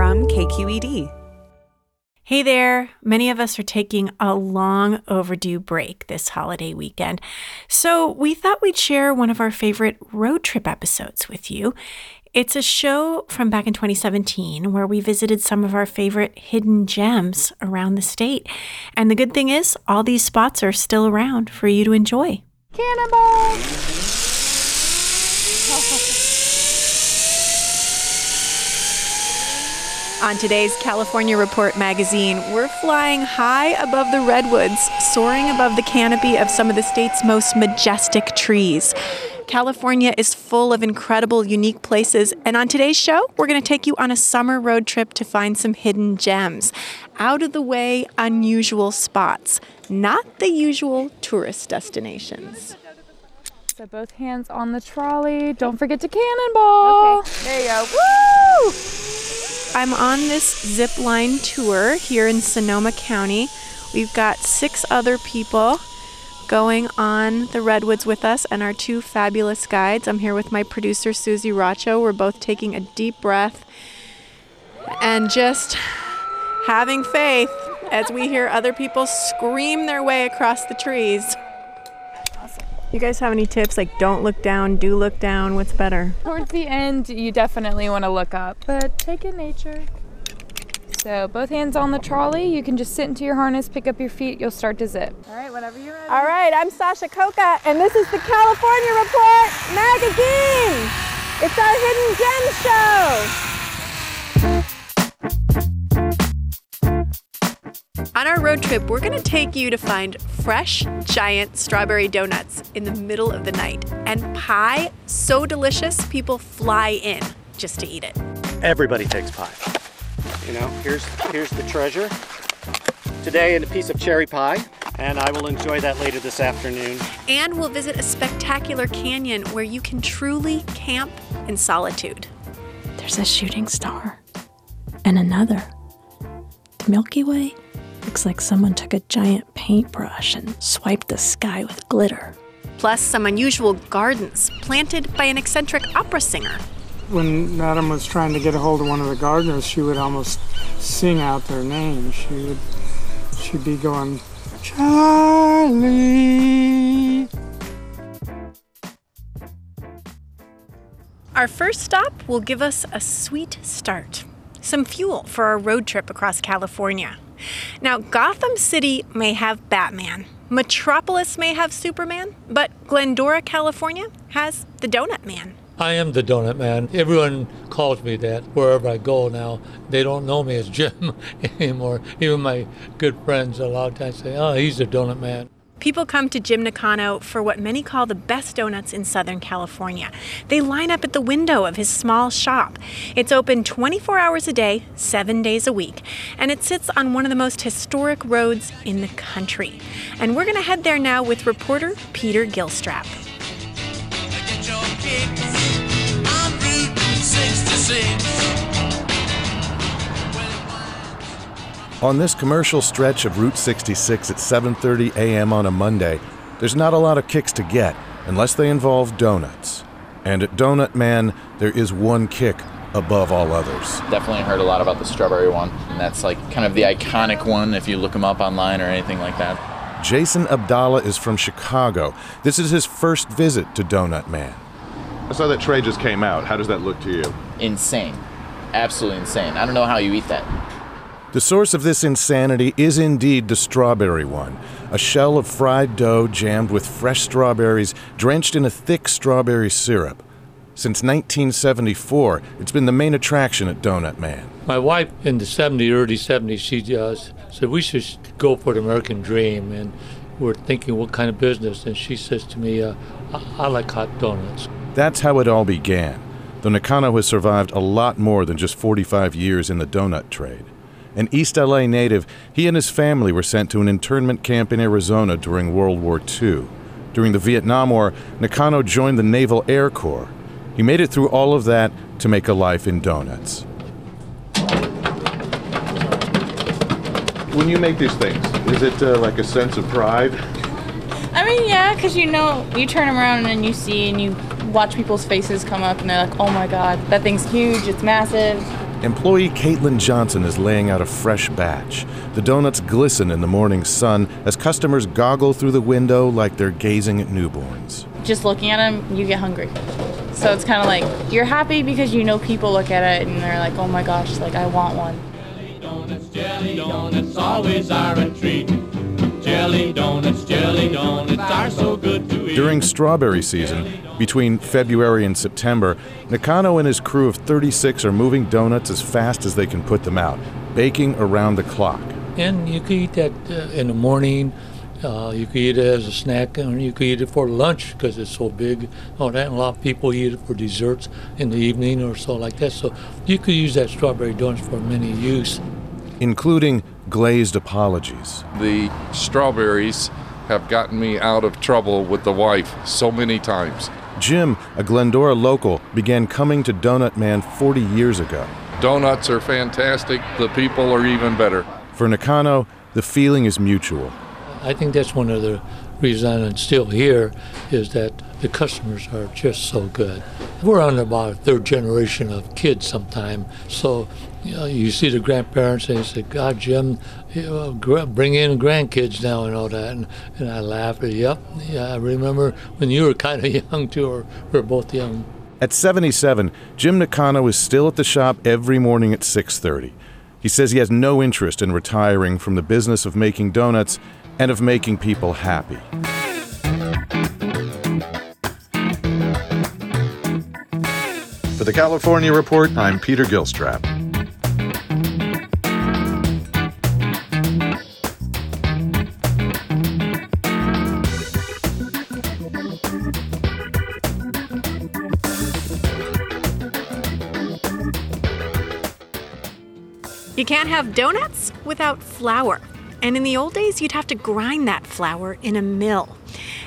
From KQED. Hey there. Many of us are taking a long overdue break this holiday weekend. So we thought we'd share one of our favorite road trip episodes with you. It's a show from back in 2017 where we visited some of our favorite hidden gems around the state. And the good thing is, all these spots are still around for you to enjoy. Cannonball! On today's California Report magazine, we're flying high above the redwoods, soaring above the canopy of some of the state's most majestic trees. California is full of incredible, unique places, and on today's show, we're going to take you on a summer road trip to find some hidden gems, out of the way, unusual spots, not the usual tourist destinations. So both hands on the trolley. Don't forget to cannonball. Okay, there you go. Woo! I'm on this zip line tour here in Sonoma County. We've got six other people going on the redwoods with us and our two fabulous guides. I'm here with my producer Suzie Racho. We're both taking a deep breath and just having faith as we hear other people scream their way across the trees. You guys have any tips like don't look down, do look down? What's better? Towards the end, you definitely want to look up, but take in nature. So both hands on the trolley. You can just sit into your harness, pick up your feet. You'll start to zip. All right, whenever you're ready. All right, I'm Sasha Khokha, and this is the California Report magazine. It's our hidden gem show. On our road trip, we're going to take you to find fresh, giant strawberry donuts in the middle of the night and pie so delicious people fly in just to eat it. Everybody takes pie. You know, here's here's the treasure. Today, in a piece of cherry pie, and I will enjoy that later this afternoon. And we'll visit a spectacular canyon where you can truly camp in solitude. There's a shooting star and another. The Milky Way looks like someone took a giant paintbrush and swiped the sky with glitter. Plus, some unusual gardens planted by an eccentric opera singer. When Madame was trying to get a hold of one of the gardeners, she would almost sing out their name. She would, she'd be going, Charlie. Our first stop will give us a sweet start, some fuel for our road trip across California. Now, Gotham City may have Batman, Metropolis may have Superman, but Glendora, California has the Donut Man. I am the Donut Man. Everyone calls me that wherever I go now. They don't know me as Jim anymore. Even my good friends a lot of times say, oh, he's the Donut Man. People come to Jim Nakano for what many call the best donuts in Southern California. They line up at the window of his small shop. It's open 24 hours a day, seven days a week, and it sits on one of the most historic roads in the country. And we're going to head there now with reporter Peter Gilstrap. On this commercial stretch of Route 66 at 7:30 a.m. on a Monday, there's not a lot of kicks to get unless they involve donuts. And at Donut Man, there is one kick above all others. Definitely heard a lot about the strawberry one, and that's like kind of the iconic one if you look them up online or anything like that. Jason Abdallah is from Chicago. This is his first visit to Donut Man. I saw that tray just came out. How does that look to you? Insane. Absolutely insane. I don't know how you eat that. The source of this insanity is indeed the strawberry one a shell of fried dough jammed with fresh strawberries drenched in a thick strawberry syrup. Since 1974, it's been the main attraction at Donut Man. My wife in the 70s, early 70s, she uh, said we should go for the American dream. And we're thinking what kind of business. And she says to me, uh, I-, I like hot donuts. That's how it all began. Though Nakano has survived a lot more than just 45 years in the donut trade. An East LA native, he and his family were sent to an internment camp in Arizona during World War II. During the Vietnam War, Nakano joined the Naval Air Corps. He made it through all of that to make a life in donuts. When you make these things, is it uh, like a sense of pride? I mean, yeah, because you know, you turn them around and you see and you watch people's faces come up and they're like, oh my god, that thing's huge, it's massive. Employee Caitlin Johnson is laying out a fresh batch. The donuts glisten in the morning sun as customers goggle through the window like they're gazing at newborns. Just looking at them, you get hungry. So it's kind of like you're happy because you know people look at it and they're like, oh my gosh, like I want one. Donuts, jelly donuts, always are a treat. Jelly donuts, jelly donuts are so good to eat. During strawberry season, between February and September, Nakano and his crew of 36 are moving donuts as fast as they can put them out, baking around the clock. And you can eat that uh, in the morning. Uh, you could eat it as a snack, and you could eat it for lunch because it's so big. All that, and a lot of people eat it for desserts in the evening or so like that. So you could use that strawberry donuts for many use, including glazed apologies. The strawberries have gotten me out of trouble with the wife so many times. Jim, a Glendora local, began coming to Donut Man 40 years ago. Donuts are fantastic. The people are even better. For Nakano, the feeling is mutual. I think that's one of the reasons I'm still here is that the customers are just so good. We're on about a third generation of kids sometime, so you, know, you see the grandparents and you say, God, Jim, you know, bring in grandkids now and all that. And, and I laugh. Yep, yeah, I remember when you were kind of young too, or we are both young. At 77, Jim Nakano is still at the shop every morning at 6:30. He says he has no interest in retiring from the business of making donuts and of making people happy. For the California Report, I'm Peter Gilstrap. You can't have donuts without flour. And in the old days, you'd have to grind that flour in a mill.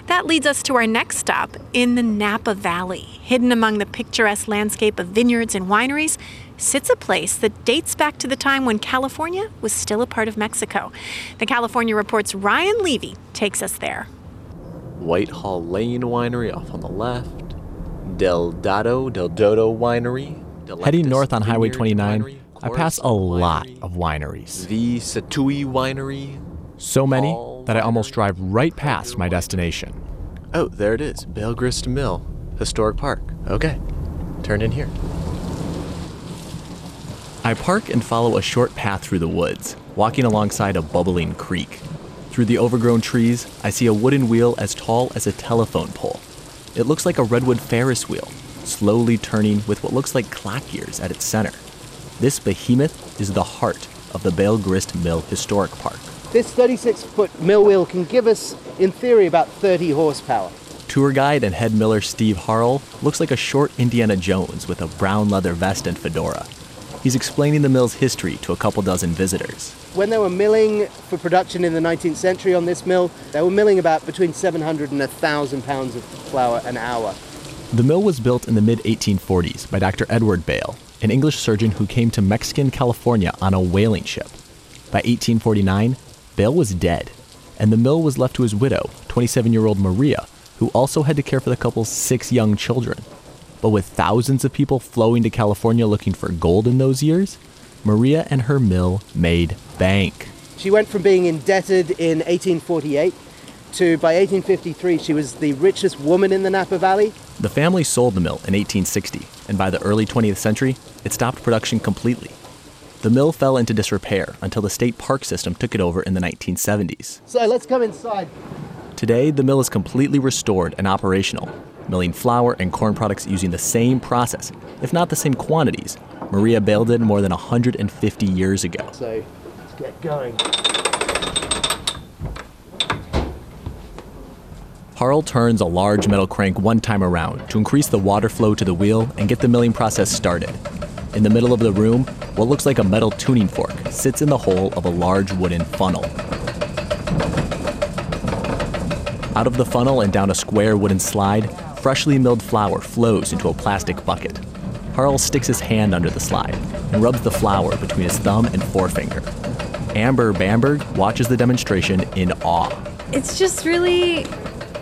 That leads us to our next stop in the Napa Valley. Hidden among the picturesque landscape of vineyards and wineries sits a place that dates back to the time when California was still a part of Mexico. The California Report's Ryan Levy takes us there. Whitehall Lane Winery off on the left, Del Dado, Del Dotto Winery. Heading north on Highway 29, I pass a lot of wineries. The Sattui Winery. So many that I almost drive right past my destination. Oh, there it is. Bale Grist Mill, Historic Park. Okay, turn in here. I park and follow a short path through the woods, walking alongside a bubbling creek. Through the overgrown trees, I see a wooden wheel as tall as a telephone pole. It looks like a redwood Ferris wheel, slowly turning with what looks like clock gears at its center. This behemoth is the heart of the Bale Grist Mill Historic Park. This 36 foot mill wheel can give us, in theory, about 30 horsepower. Tour guide and head miller Steve Harrell looks like a short Indiana Jones with a brown leather vest and fedora. He's explaining the mill's history to a couple dozen visitors. When they were milling for production in the 19th century on this mill, they were milling about between 700 and 1,000 pounds of flour an hour. The mill was built in the mid 1840s by Dr. Edward Bale, an English surgeon who came to Mexican California on a whaling ship. By 1849, Bale was dead, and the mill was left to his widow, 27 year old Maria, who also had to care for the couple's six young children. But with thousands of people flowing to California looking for gold in those years, Maria and her mill made bank. She went from being indebted in 1848 to by 1853 she was the richest woman in the Napa Valley. The family sold the mill in 1860, and by the early 20th century, it stopped production completely. The mill fell into disrepair until the state park system took it over in the 1970s. So let's come inside. Today, the mill is completely restored and operational, milling flour and corn products using the same process, if not the same quantities, Maria Bale did more than 150 years ago. So let's get going. Harl turns a large metal crank one time around to increase the water flow to the wheel and get the milling process started. In the middle of the room, what looks like a metal tuning fork sits in the hole of a large wooden funnel. Out of the funnel and down a square wooden slide, freshly milled flour flows into a plastic bucket. Harl sticks his hand under the slide and rubs the flour between his thumb and forefinger. Amber Bamberg watches the demonstration in awe. It's just really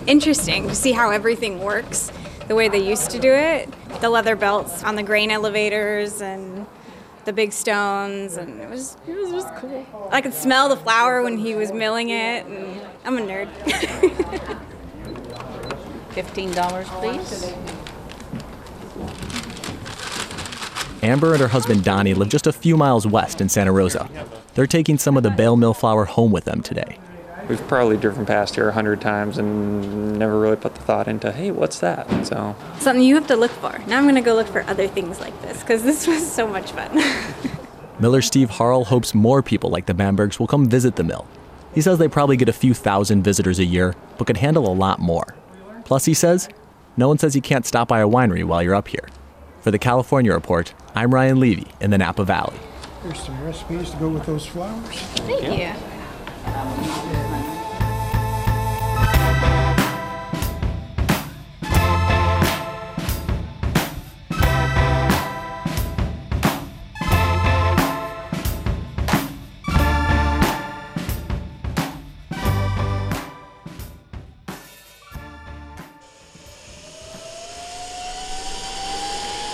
interesting to see how everything works the way they used to do it. The leather belts on the grain elevators and the big stones, and it was it was just cool. I could smell the flour when he was milling it, and I'm a nerd. Fifteen dollars, please. Amber and her husband Donnie live just a few miles west in Santa Rosa. They're taking some of the bale mill flour home with them today. We've probably driven past here a hundred times and never really put the thought into, hey, what's that? So Something you have to look for. Now I'm gonna go look for other things like this because this was so much fun. Miller Steve Harl hopes more people like the Bambergs will come visit the mill. He says they probably get a few thousand visitors a year, but could handle a lot more. Plus, he says, no one says you can't stop by a winery while you're up here. For the California Report, I'm Ryan Levy in the Napa Valley. There's some recipes to go with those flowers. Thank you.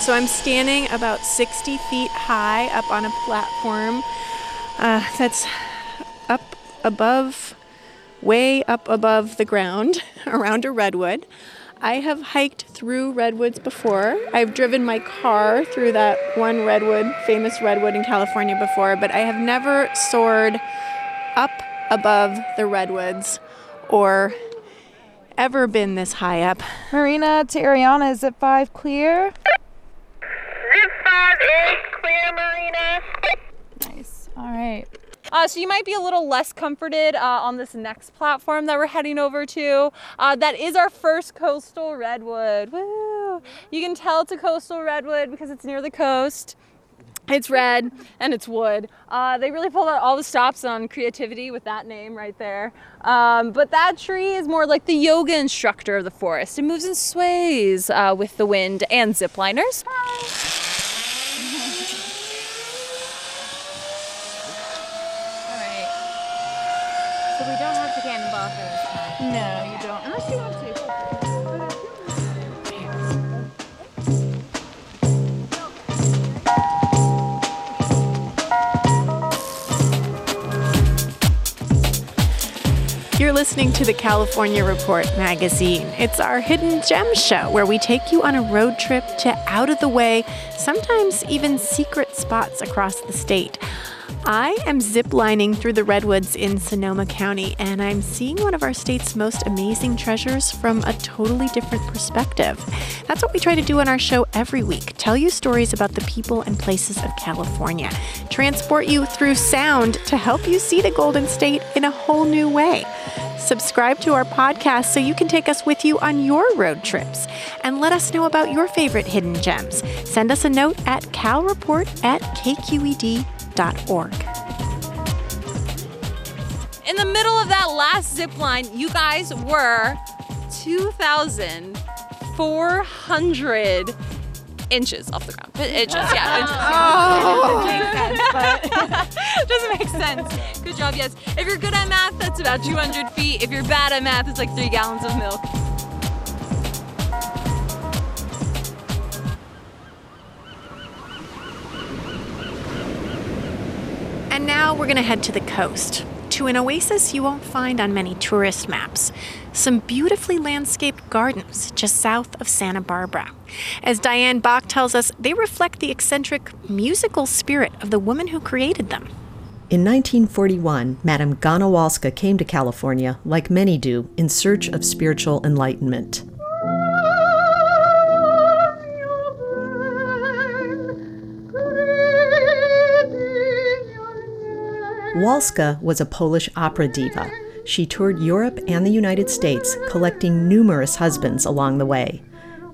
So I'm standing about 60 feet high up on a platform uh, that's up above, way up above the ground around a redwood. I have hiked through redwoods before. I've driven my car through that one redwood, famous redwood in California before, but I have never soared up above the redwoods or ever been this high up. Marina to Ariana, is it five clear? Zip five is clear, Marina. Nice. All right. Uh, so you might be a little less comforted uh, on this next platform that we're heading over to. Uh, that is our first coastal redwood. Woo! You can tell it's a coastal redwood because it's near the coast. It's red and it's wood. Uh, they really pulled out all the stops on creativity with that name right there. Um, but that tree is more like the yoga instructor of the forest. It moves and sways uh, with the wind and zipliners we don't have to cannonball for this time. No, you don't. Unless you want to. You're listening to the California Report magazine. It's our hidden gem show where we take you on a road trip to out of the way, sometimes even secret spots across the state. I am ziplining through the redwoods in Sonoma County, and I'm seeing one of our state's most amazing treasures from a totally different perspective. That's what we try to do on our show every week tell you stories about the people and places of California, transport you through sound to help you see the Golden State in a whole new way. Subscribe to our podcast so you can take us with you on your road trips and let us know about your favorite hidden gems. Send us a note at calreport at In the middle of that last zip line, you guys were 2,400 inches off the ground. Inches, yeah. Inches. Oh. Doesn't make sense. Good job, yes. If you're good at math, that's about 200 feet. If you're bad at math, it's like three gallons of milk. Now we're going to head to the coast, to an oasis you won't find on many tourist maps. some beautifully landscaped gardens just south of Santa Barbara. As Diane Bach tells us, they reflect the eccentric musical spirit of the woman who created them. In 1941, Madame Ganna Walska came to California, like many do, in search of spiritual enlightenment. Walska was a Polish opera diva. She toured Europe and the United States, collecting numerous husbands along the way.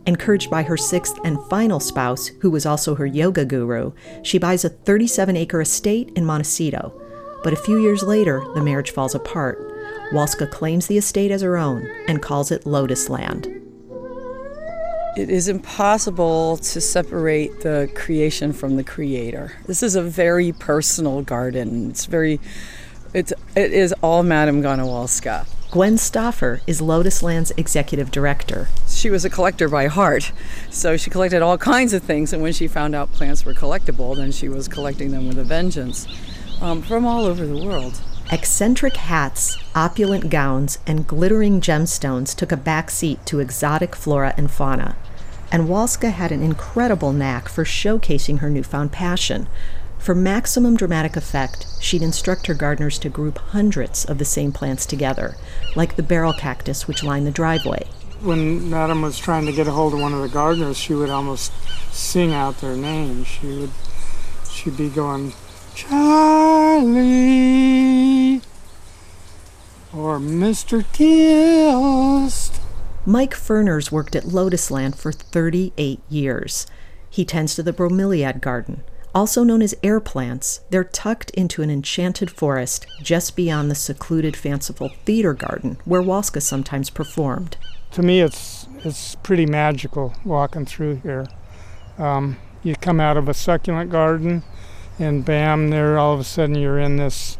Encouraged by her sixth and final spouse, who was also her yoga guru, she buys a 37 acre estate in Montecito. But a few years later, the marriage falls apart. Walska claims the estate as her own and calls it Lotusland. It is impossible to separate the creation from the creator. This is a very personal garden. It's very, it's, it is all Madame Ganna Walska. Gwen Stauffer is Lotusland's executive director. She was a collector by heart, so she collected all kinds of things. And when she found out plants were collectible, then she was collecting them with a vengeance um, from all over the world. Eccentric hats, opulent gowns, and glittering gemstones took a back seat to exotic flora and fauna. And Walska had an incredible knack for showcasing her newfound passion. For maximum dramatic effect, she'd instruct her gardeners to group hundreds of the same plants together, like the barrel cactus which lined the driveway. When Madame was trying to get a hold of one of the gardeners, she would almost sing out their names. She would, she'd be going, Charlie or Mr. Gilst. Mike Ferners worked at Lotusland for 38 years. He tends to the bromeliad garden, also known as air plants. They're tucked into an enchanted forest just beyond the secluded fanciful theater garden where Walska sometimes performed. To me, it's it's pretty magical walking through here. Um, you come out of a succulent garden, and bam, there all of a sudden you're in this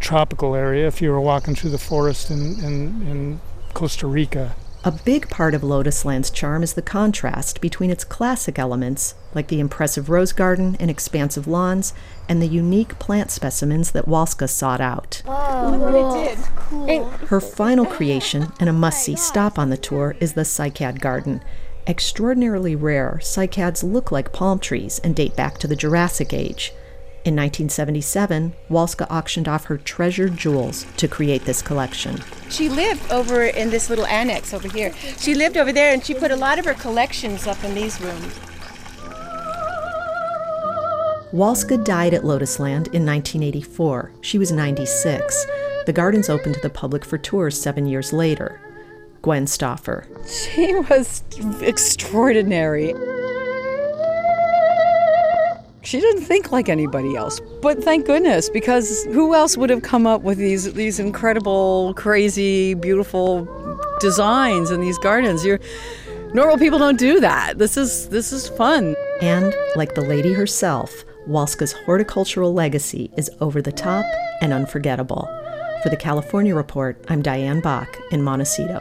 tropical area. If you were walking through the forest in, in, in Costa Rica. A big part of Lotusland's charm is the contrast between its classic elements, like the impressive rose garden and expansive lawns, and the unique plant specimens that Walska sought out. Whoa, look what it did. Cool. Her final creation, and a must see stop on the tour, is the cycad garden. Extraordinarily rare, cycads look like palm trees and date back to the Jurassic Age. In 1977, Walska auctioned off her treasured jewels to create this collection. She lived over in this little annex over here. She lived over there and she put a lot of her collections up in these rooms. Walska died at Lotusland in 1984. She was 96. The gardens opened to the public for tours seven years later. Gwen Stauffer. She was extraordinary. She didn't think like anybody else. But thank goodness, because who else would have come up with these these incredible, crazy, beautiful designs in these gardens? You're normal people don't do that. This is this is fun. And like the lady herself, Walska's horticultural legacy is over the top and unforgettable. For the California Report, I'm Diane Bach in Montecito.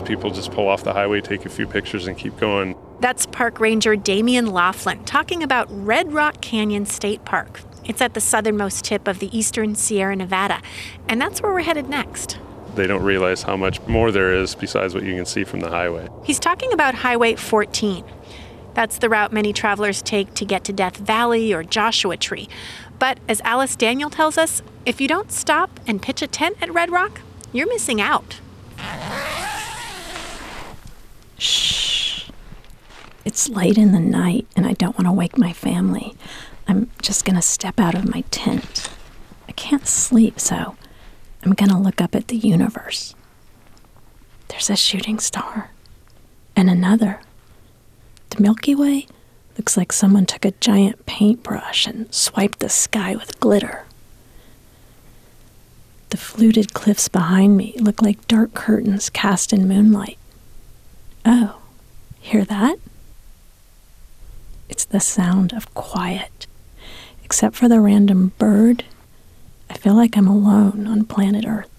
People just pull off the highway, take a few pictures, and keep going. That's Park Ranger Damian Laughlin talking about Red Rock Canyon State Park. It's at the southernmost tip of the eastern Sierra Nevada, and that's where we're headed next. They don't realize how much more there is besides what you can see from the highway. He's talking about Highway 14. That's the route many travelers take to get to Death Valley or Joshua Tree. But as Alice Daniel tells us, if you don't stop and pitch a tent at Red Rock, you're missing out. Shh. It's late in the night and I don't want to wake my family. I'm just going to step out of my tent. I can't sleep, so I'm going to look up at the universe. There's a shooting star and another. The Milky Way looks like someone took a giant paintbrush and swiped the sky with glitter. The fluted cliffs behind me look like dark curtains cast in moonlight. Oh, hear that? It's the sound of quiet. Except for the random bird, I feel like I'm alone on planet Earth.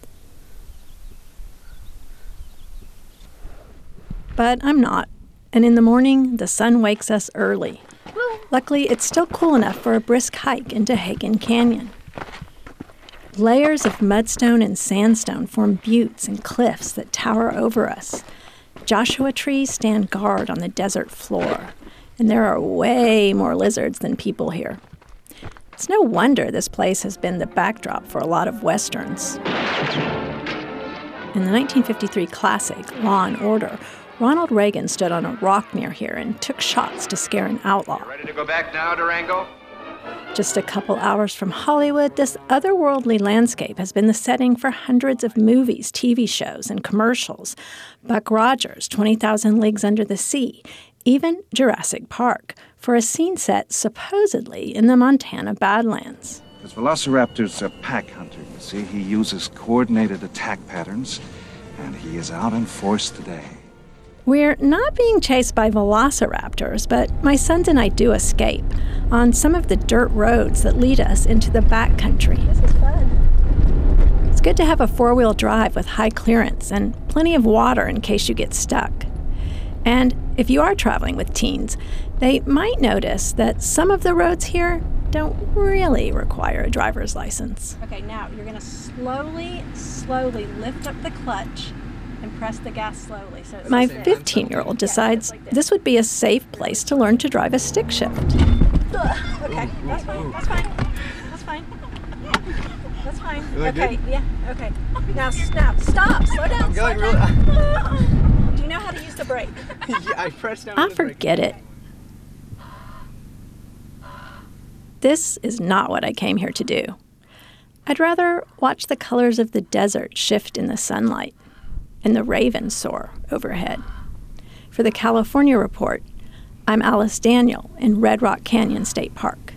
But I'm not. And in the morning, the sun wakes us early. Luckily, it's still cool enough for a brisk hike into Hagen Canyon. Layers of mudstone and sandstone form buttes and cliffs that tower over us. Joshua trees stand guard on the desert floor, and there are way more lizards than people here. It's no wonder this place has been the backdrop for a lot of westerns. In the 1953 classic, Law and Order, Ronald Reagan stood on a rock near here and took shots to scare an outlaw. Ready to go back now, Durango? Just a couple hours from Hollywood, this otherworldly landscape has been the setting for hundreds of movies, TV shows, and commercials. Buck Rogers, 20,000 Leagues Under the Sea, even Jurassic Park, for a scene set supposedly in the Montana Badlands. Because Velociraptor's a pack hunter, you see. He uses coordinated attack patterns, and he is out in force today. We're not being chased by velociraptors, but my sons and I do escape on some of the dirt roads that lead us into the backcountry. This is fun. It's good to have a four wheel drive with high clearance and plenty of water in case you get stuck. And if you are traveling with teens, they might notice that some of the roads here don't really require a driver's license. Okay, now you're going to slowly, slowly lift up the clutch press the gas slowly. So My 15 year old decides this would be a safe place to learn to drive a stick shift. Okay, that's fine. That's fine. That's fine. That's fine. Really okay, good? yeah, okay. Now, now, stop. Slow down. Slow going down. Do you know how to use the brake? yeah, I pressed down. I forget it. This is not what I came here to do. I'd rather watch the colors of the desert shift in the sunlight and the ravens soar overhead. For the California Report, I'm Alice Daniel in Red Rock Canyon State Park.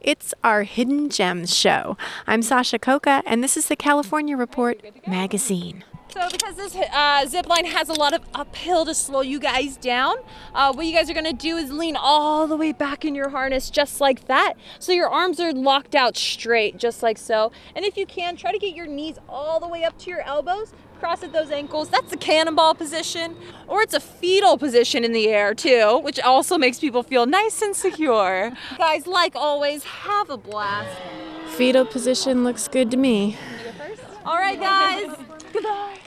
It's our Hidden Gems show. I'm Sasha Khokha, and this is the California Report magazine. So because this uh, zip line has a lot of uphill to slow you guys down, uh, what you guys are gonna do is lean all the way back in your harness just like that. So your arms are locked out straight, just like so. And if you can, try to get your knees all the way up to your elbows, cross at those ankles. That's the cannonball position. Or it's a fetal position in the air too, which also makes people feel nice and secure. guys, like always, have a blast. Fetal position looks good to me. All right, guys. Goodbye.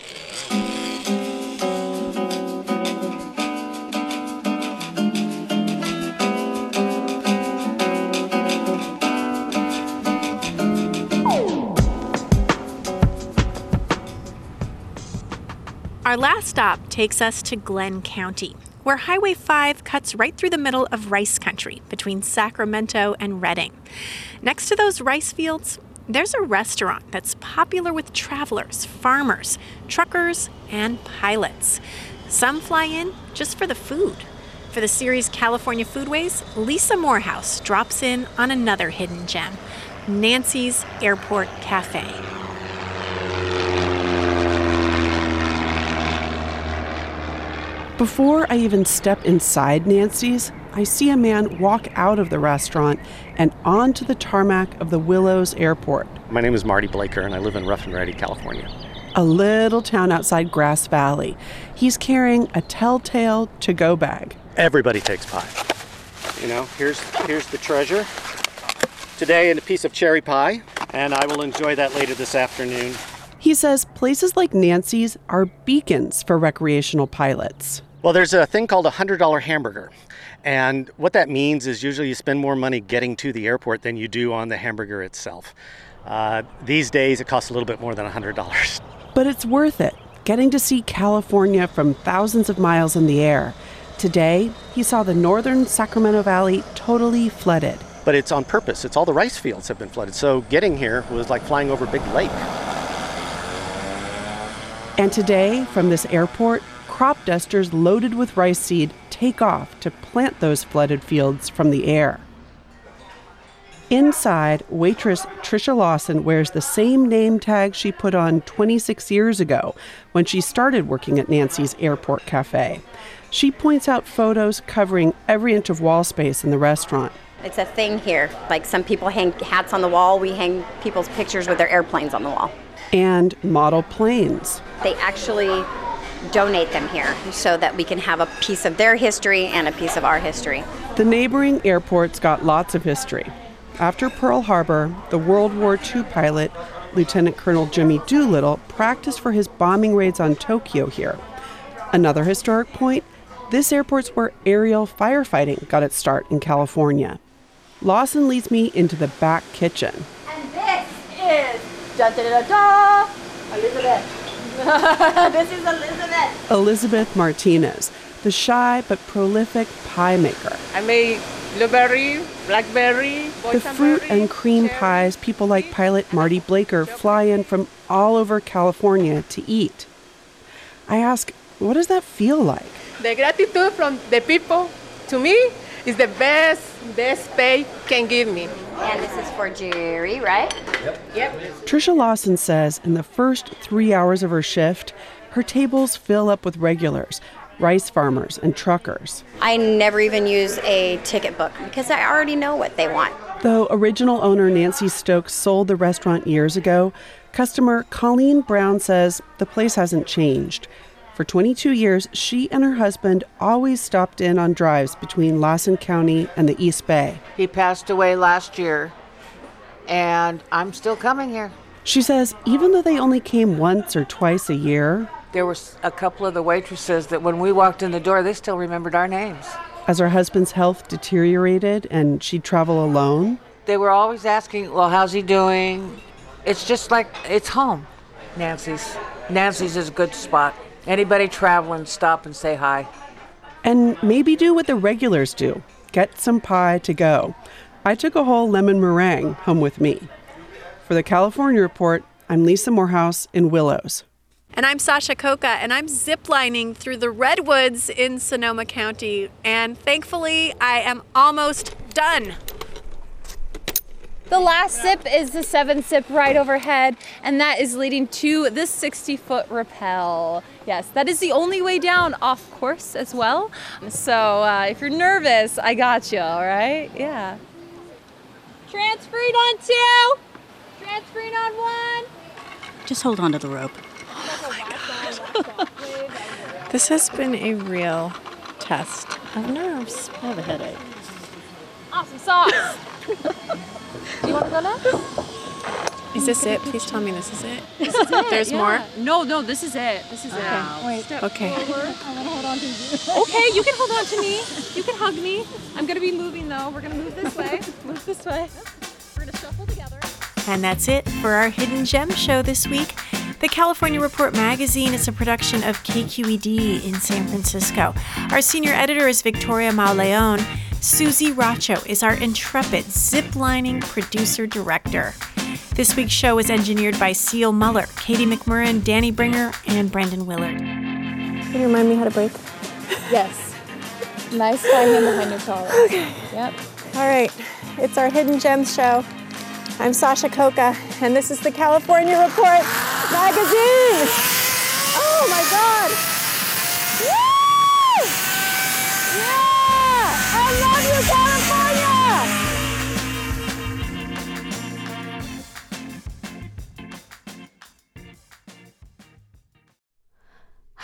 Our last stop takes us to Glenn County, where Highway 5 cuts right through the middle of rice country between Sacramento and Redding. Next to those rice fields, there's a restaurant that's popular with travelers, farmers, truckers, and pilots. Some fly in just for the food. For the series California Foodways, Lisa Morehouse drops in on another hidden gem Nancy's Airport Cafe. Before I even step inside Nancy's, I see a man walk out of the restaurant and onto the tarmac of the Willows Airport, My name is Marty Blaker, and I live in Rough and Ready, California. a little town outside Grass Valley. He's carrying a telltale to go bag. Everybody takes pie. You know, here's here's the treasure. Today, in a piece of cherry pie, and I will enjoy that later this afternoon. He says places like Nancy's are beacons for recreational pilots. Well, there's a thing called a hundred dollar hamburger, and what that means is usually you spend more money getting to the airport than you do on the hamburger itself. Uh, these days, it costs a little bit more than a hundred dollars. But it's worth it, getting to see California from thousands of miles in the air. Today, he saw the northern Sacramento Valley totally flooded. But it's on purpose. It's all the rice fields have been flooded. So getting here was like flying over a big lake. And today, from this airport, crop dusters loaded with rice seed take off to plant those flooded fields from the air. Inside, waitress Trisha Lawson wears the same name tag she put on 26 years ago when she started working at Nancy's Airport Cafe. She points out photos covering every inch of wall space in the restaurant. It's a thing here. Like some people hang hats on the wall, we hang people's pictures with their airplanes on the wall. And model planes. They actually donate them here so that we can have a piece of their history and a piece of our history. The neighboring airport's got lots of history. After Pearl Harbor, the World War II pilot, Lieutenant Colonel Jimmy Doolittle, practiced for his bombing raids on Tokyo here. Another historic point this airport's where aerial firefighting got its start in California. Lawson leads me into the back kitchen. And this is da da da da Elizabeth. this is Elizabeth. Elizabeth Martinez, the shy but prolific pie maker. I made blueberry, blackberry, the fruit and cream pies people like pilot Marty Blaker fly in from all over California to eat. I ask, what does that feel like? The gratitude from the people to me is the best, best pay can give me. And this is for Jerry, right? Yep. Yep. Trisha Lawson says in the first three hours of her shift, her tables fill up with regulars, rice farmers, and truckers. I never even use a ticket book because I already know what they want. Though original owner Nancy Stokes sold the restaurant years ago, customer Colleen Brown says the place hasn't changed. For 22 years, she and her husband always stopped in on drives between Lassen County and the East Bay. He passed away last year, and I'm still coming here. She says even though they only came once or twice a year, there was a couple of the waitresses that when we walked in the door, they still remembered our names. As her husband's health deteriorated and she'd travel alone, they were always asking, Well, how's he doing? It's just like it's home, Nancy's. Nancy's is a good spot. Anybody traveling, stop and say hi. And maybe do what the regulars do get some pie to go. I took a whole lemon meringue home with me. For the California Report, I'm Lisa Morehouse in Willows. And I'm Sasha Khokha, and I'm ziplining through the redwoods in Sonoma County. And thankfully, I am almost done. The last zip is the seventh zip right overhead, and that is leading to this 60 foot rappel. Yes, that is the only way down off course as well. So uh, if you're nervous, I got you, all right? Yeah. Transferring on two, transferring on one. Just hold on to the rope. Oh this has been a real test of nerves. I have a headache. Awesome sauce. Do you want to go next? Is this it? Please tell me this is it. This is it. There's yeah. more? No, no, this is it. This is okay. it. Wait. Step okay. Forward. I want to hold on to you. okay, you can hold on to me. You can hug me. I'm going to be moving though. We're going to move this way. move this way. We're going to shuffle together. And that's it for our Hidden Gem show this week. The California Report magazine is a production of KQED in San Francisco. Our senior editor is Victoria Mauleon. Suzie Racho is our intrepid ziplining producer director. This week's show was engineered by Seal Muller, Katie McMurran, Danny Bringer, and Brendan Willard. Can you remind me how to break? Yes. Nice high hand behind your collar. Okay. Yep. All right. It's our Hidden Gems show. I'm Sasha Khokha, and this is the California Report magazine. Oh my God!